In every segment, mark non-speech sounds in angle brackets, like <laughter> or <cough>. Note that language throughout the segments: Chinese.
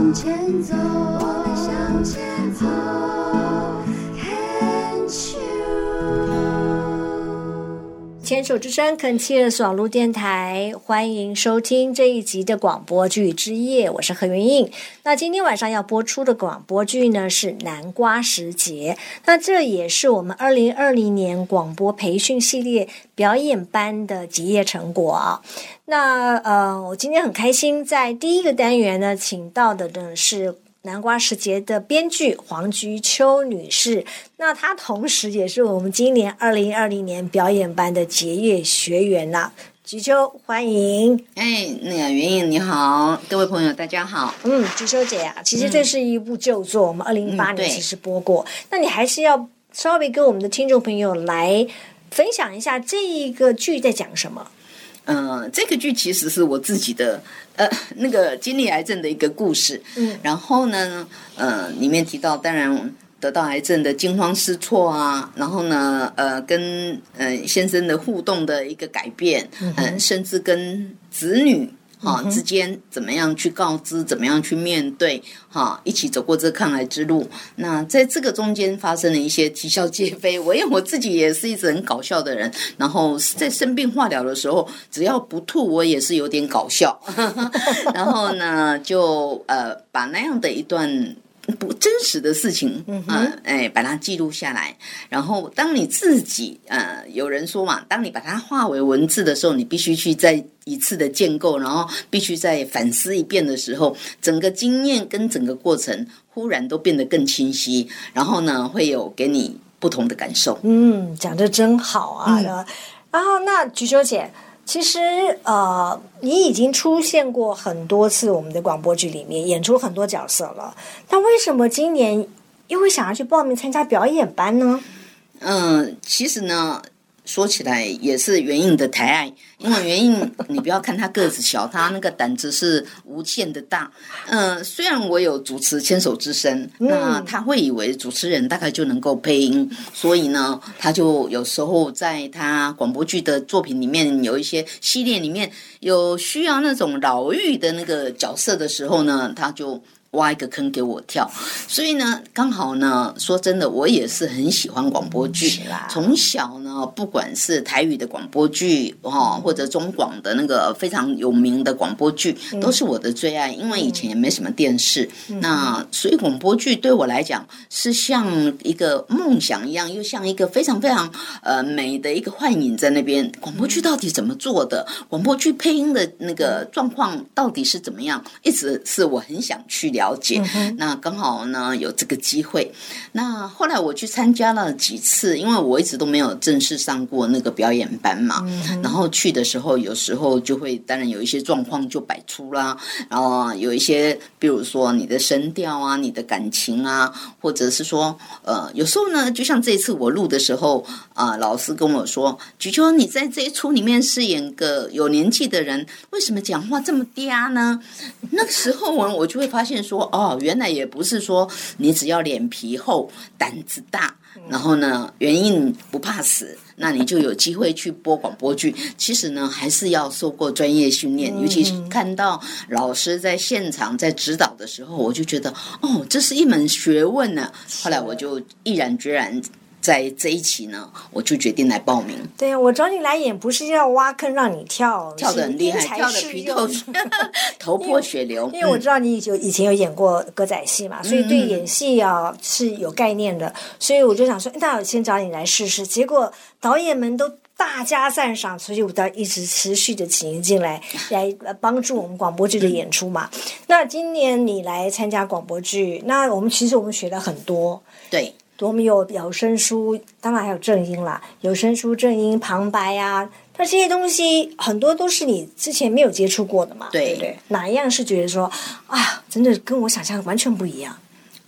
向前走，我们向前走。牵手之声恳切的网络电台，欢迎收听这一集的广播剧之夜，我是何云印。那今天晚上要播出的广播剧呢是《南瓜时节》，那这也是我们二零二零年广播培训系列表演班的结业成果啊。那呃，我今天很开心，在第一个单元呢，请到的呢是。南瓜时节的编剧黄菊秋女士，那她同时也是我们今年二零二零年表演班的结业学员呐。菊秋，欢迎。哎，那个云颖你好，各位朋友大家好。嗯，菊秋姐啊，其实这是一部旧作，我们二零一八年其实播过。那你还是要稍微跟我们的听众朋友来分享一下这一个剧在讲什么？呃，这个剧其实是我自己的呃那个经历癌症的一个故事。嗯，然后呢，呃，里面提到，当然得到癌症的惊慌失措啊，然后呢，呃，跟呃先生的互动的一个改变，嗯、甚至跟子女。哈、之间怎么样去告知，怎么样去面对，哈、一起走过这抗癌之路。那在这个中间发生了一些啼笑皆非。我因为我自己也是一直很搞笑的人，然后在生病化疗的时候，只要不吐，我也是有点搞笑。<laughs> 然后呢，就呃把那样的一段。不真实的事情，嗯、呃，哎，把它记录下来。然后，当你自己，呃，有人说嘛，当你把它化为文字的时候，你必须去再一次的建构，然后必须再反思一遍的时候，整个经验跟整个过程忽然都变得更清晰。然后呢，会有给你不同的感受。嗯，讲的真好啊！呃然后，那菊秋姐，其实呃，你已经出现过很多次我们的广播剧里面，演出很多角色了。但为什么今年又会想要去报名参加表演班呢？嗯，其实呢，说起来也是袁颖的抬爱，因为袁颖，<laughs> 你不要看他个子小，他那个胆子是无限的大。嗯、虽然我有主持《牵手之声》，那他会以为主持人大概就能够配音，所以呢，他就有时候在他广播剧的作品里面，有一些系列里面有需要那种老妪的那个角色的时候呢，他就。挖一个坑给我跳，所以呢，刚好呢，说真的，我也是很喜欢广播剧。从小呢，不管是台语的广播剧哦，或者中广的那个非常有名的广播剧，都是我的最爱。因为以前也没什么电视，那所以广播剧对我来讲是像一个梦想一样，又像一个非常非常呃美的一个幻影在那边。广播剧到底怎么做的？广播剧配音的那个状况到底是怎么样？一直是我很想去了解。那刚好呢有这个机会，那后来我去参加了几次，因为我一直都没有正式上过那个表演班嘛。然后去的时候，有时候就会当然有一些状况就摆出啦，然后有一些比如说你的声调啊、你的感情啊，或者是说呃，有时候呢，就像这一次我录的时候啊、老师跟我说，菊秋你在这一出里面饰演个有年纪的人，为什么讲话这么嗲呢？那个时候我我就会发现说，哦，原来也不是说你只要脸皮厚、胆子大，然后呢，原因不怕死，那你就有机会去播广播剧。其实呢，还是要受过专业训练，尤其是看到老师在现场在指导的时候，我就觉得，哦，这是一门学问呢。后来我就毅然决然。在这一期呢，我就决定来报名，对啊，我找你来演不是要挖坑让你跳，跳的很厉害，跳的皮透 <laughs> 头破血流。因为我嗯知道你有以前有演过歌仔戏嘛，所以对演戏啊是有概念的，所以我就想说，那我先找你来试试。结果导演们都大加赞赏，所以我都要一直持续的请你进来，<laughs> 来呃帮助我们广播剧的演出嘛。那今年你来参加广播剧，那我们其实我们学了很多，对，我们有有声书，当然还有正音啦，有声书、正音、旁白啊，那这些东西很多都是你之前没有接触过的嘛，对对不对？哪一样是觉得说，啊，真的跟我想象的完全不一样？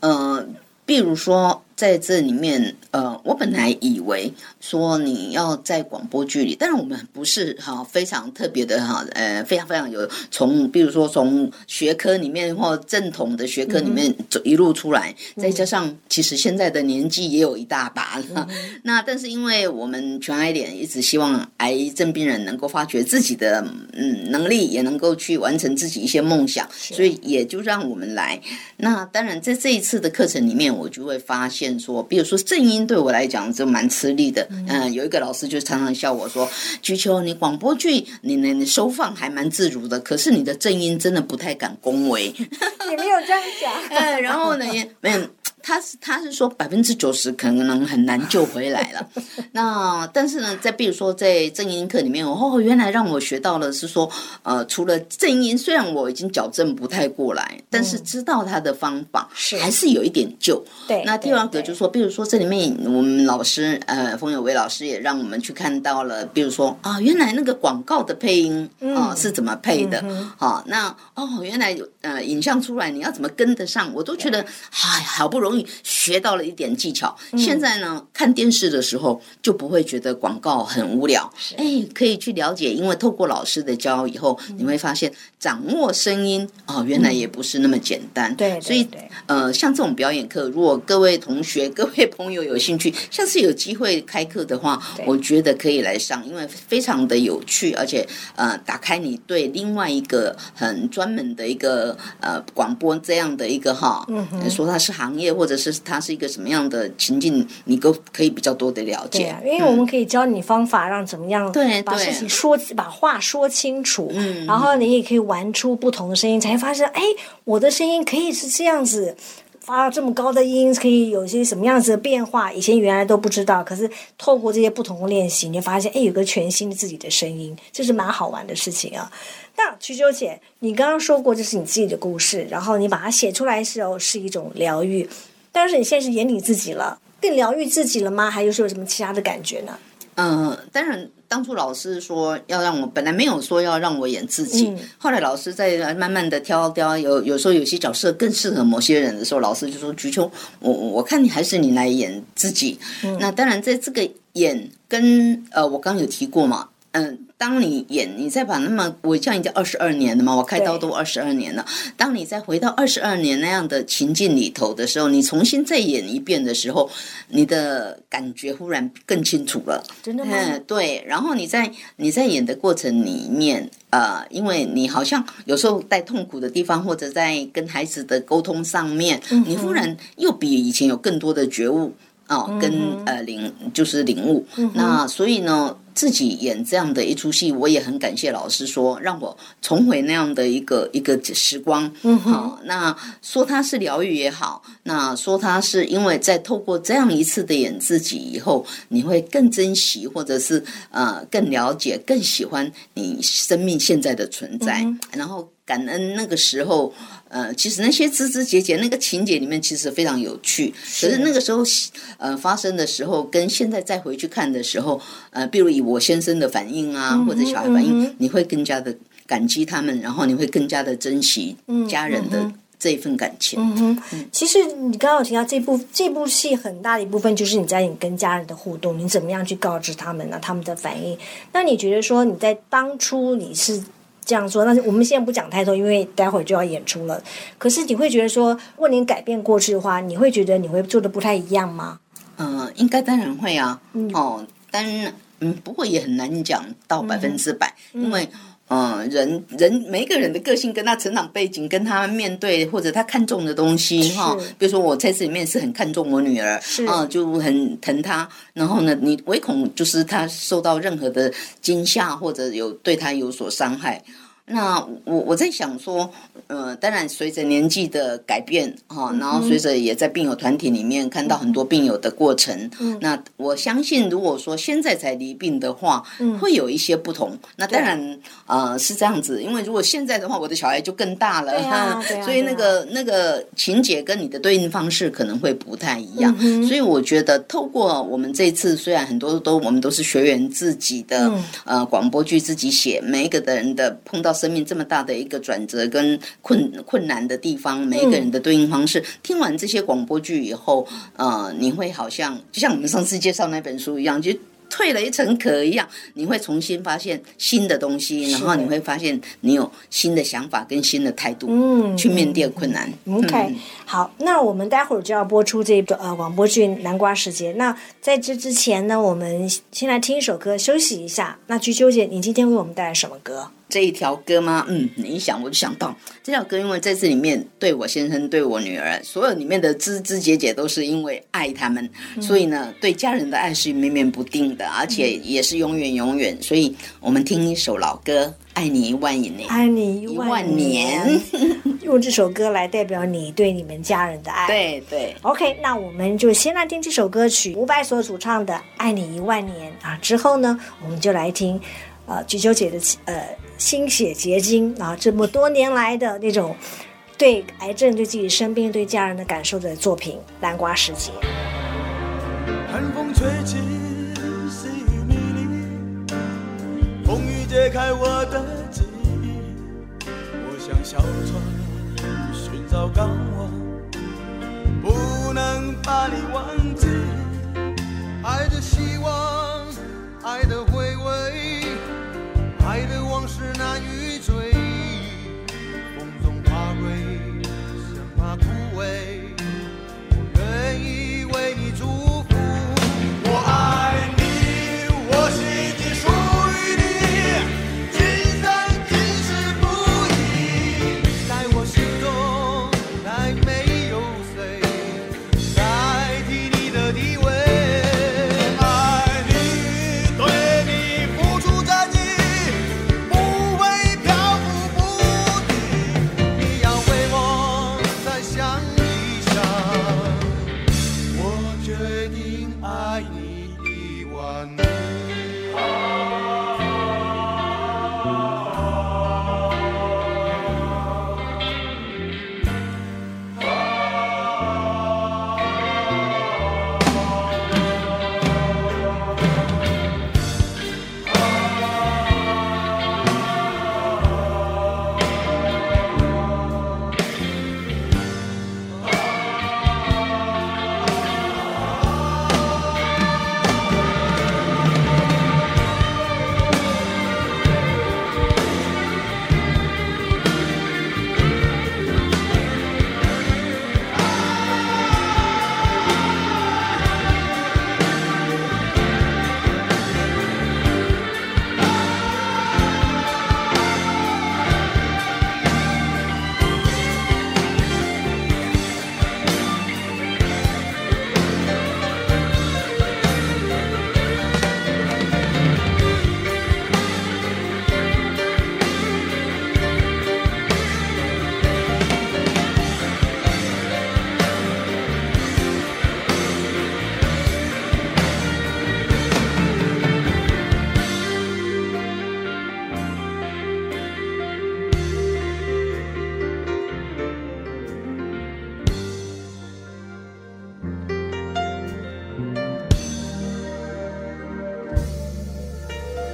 呃，比如说在这里面，呃，我本来以为说你要在广播剧里，但是我们不是哈非常特别的哈，呃，非常非常有从，比如说从学科里面或正统的学科里面走一路出来，再加上其实现在的年纪也有一大把了。那但是因为我们全癌点一直希望癌症病人能够发掘自己的嗯能力，也能够去完成自己一些梦想，所以也就让我们来。那当然在这一次的课程里面，我就会发现。说，比如说正音对我来讲就蛮吃力的。嗯，有一个老师就常常笑我说：“菊秋，你广播剧你你收放还蛮自如的，可是你的正音真的不太敢恭维。<laughs> ”也没有这样讲。嗯，然后呢，没有。他是他是说百分之九十可能很难救回来了。<laughs> 那但是呢，在比如说在正音课里面，哦，原来让我学到了是说，呃，除了正音，虽然我已经矫正不太过来，但是知道他的方法是还是有一点救。对，那第二个就是说，比如说这里面我们老师呃冯有为老师也让我们去看到了，比如说啊，原来那个广告的配音啊是怎么配的啊？那哦，原来呃影像出来你要怎么跟得上？我都觉得哎，好不容易。学到了一点技巧，现在呢，看电视的时候就不会觉得广告很无聊。哎，可以去了解，因为透过老师的教以后，你会发现掌握声音哦，原来也不是那么简单。对，所以呃，像这种表演课，如果各位同学、各位朋友有兴趣，下次有机会开课的话，我觉得可以来上，因为非常的有趣，而且呃，打开你对另外一个很专门的一个呃广播这样的一个哈，嗯说它是行业。或者是它是一个什么样的情境，你都可以比较多的了解。对啊，因为我们可以教你方法，让怎么样对把事情说，把话说清楚。嗯，然后你也可以玩出不同的声音，才发现，哎，我的声音可以是这样子发这么高的音，可以有些什么样子的变化，以前原来都不知道。可是透过这些不同的练习，你发现，哎，有个全新的自己的声音，这是蛮好玩的事情啊。那曲秋姐，你刚刚说过这是你自己的故事，然后你把它写出来的时候是一种疗愈。但是你现在是演你自己了，更疗愈自己了吗？还是说有什么其他的感觉呢？嗯，当然，当初老师说要让我，本来没有说要让我演自己，后来老师在慢慢的挑挑，有有时候有些角色更适合某些人的时候，老师就说：“菊秋，我我看你还是你来演自己。”那当然，在这个演跟呃，我刚有提过嘛。嗯，当你演，你再把那么我这样已经二十二年了嘛，我开刀都二十二年了。当你再回到二十二年那样的情境里头的时候，你重新再演一遍的时候，你的感觉忽然更清楚了。真的吗？对。然后你在你在演的过程里面，呃，因为你好像有时候在痛苦的地方，或者在跟孩子的沟通上面，你忽然又比以前有更多的觉悟哦，跟呃领就是领悟。那所以呢？自己演这样的一出戏，我也很感谢老师说让我重回那样的一个一个时光。嗯，好，那说他是疗愈也好，那说他是因为在透过这样一次的演自己以后，你会更珍惜，或者是呃更了解、更喜欢你生命现在的存在，然后感恩那个时候。呃，其实那些枝枝节节那个情节里面其实非常有趣，可是那个时候呃发生的时候，跟现在再回去看的时候，呃，比如以我先生的反应啊，或者小孩反应，你会更加的感激他们，然后你会更加的珍惜家人的这一份感情。嗯哼，其实你刚刚有提到这部这部戏很大的一部分就是你在你跟家人的互动，你怎么样去告知他们呢？他们的反应？那你觉得说你在当初你是？这样说，那我们现在不讲太多，因为待会儿就要演出了。可是你会觉得说，如果你改变过去的话，你会觉得你会做的不太一样吗？嗯，应该当然会啊。哦，但嗯，不过也很难讲到百分之百，因为。嗯，人人每一个人的个性跟他成长背景，跟他面对或者他看重的东西哈，比如说我在这里面是很看重我女儿，啊，就很疼她，然后呢，你唯恐就是她受到任何的惊吓或者有对她有所伤害。那我我在想说，呃，当然随着年纪的改变哈，然后随着也在病友团体里面看到很多病友的过程，那我相信如果说现在才离病的话，会有一些不同。那当然呃是这样子，因为如果现在的话，我的小孩就更大了，所以那个那个情节跟你的对应方式可能会不太一样。所以我觉得透过我们这次，虽然很多都我们都是学员自己的呃广播剧自己写，每一个的人的碰到。生命这么大的一个转折跟困困难的地方，每一个人的对应方式。听完这些广播剧以后，呃，你会好像就像我们上次介绍那本书一样，就。蜕了一层壳一样，你会重新发现新的东西，然后你会发现你有新的想法跟新的态度，嗯，去面对困难。OK，好，那我们待会儿就要播出这个呃广播剧《南瓜时节》。那在这之前呢，我们先来听一首歌休息一下。那菊秋姐，你今天为我们带来什么歌？这一条歌吗？嗯，你一想我就想到这条歌，因为在这里面对我先生、对我女儿，所有里面的枝枝节节都是因为爱他们，所以呢，对家人的爱是绵绵不定的，而且也是永远永远。所以我们听一首老歌，《爱你一万年》，爱你一万年，用这首歌来代表你对你们家人的爱。对对，OK，那我们就先来听这首歌曲，伍佰所主唱的《爱你一万年》啊，之后呢，我们就来听。呃，菊秋姐的呃心血结晶啊，这么多年来的那种对癌症、对自己生病、对家人的感受的作品《南瓜时节》。寒风吹起，细雨迷离，风雨揭开我的记忆。我像小船寻找港湾，不能把你忘记。爱的希望，爱的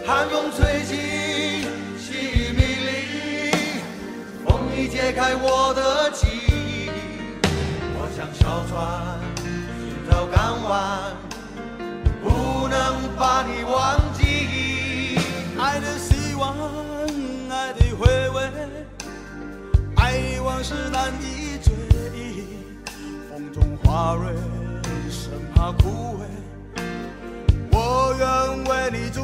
寒风吹起，细雨迷离，风已解开我的记忆。我像小船寻找港湾，不能把你忘记。爱的希望，爱的回味，爱往事难以追忆。风中花蕊，生怕枯萎。我愿为你祝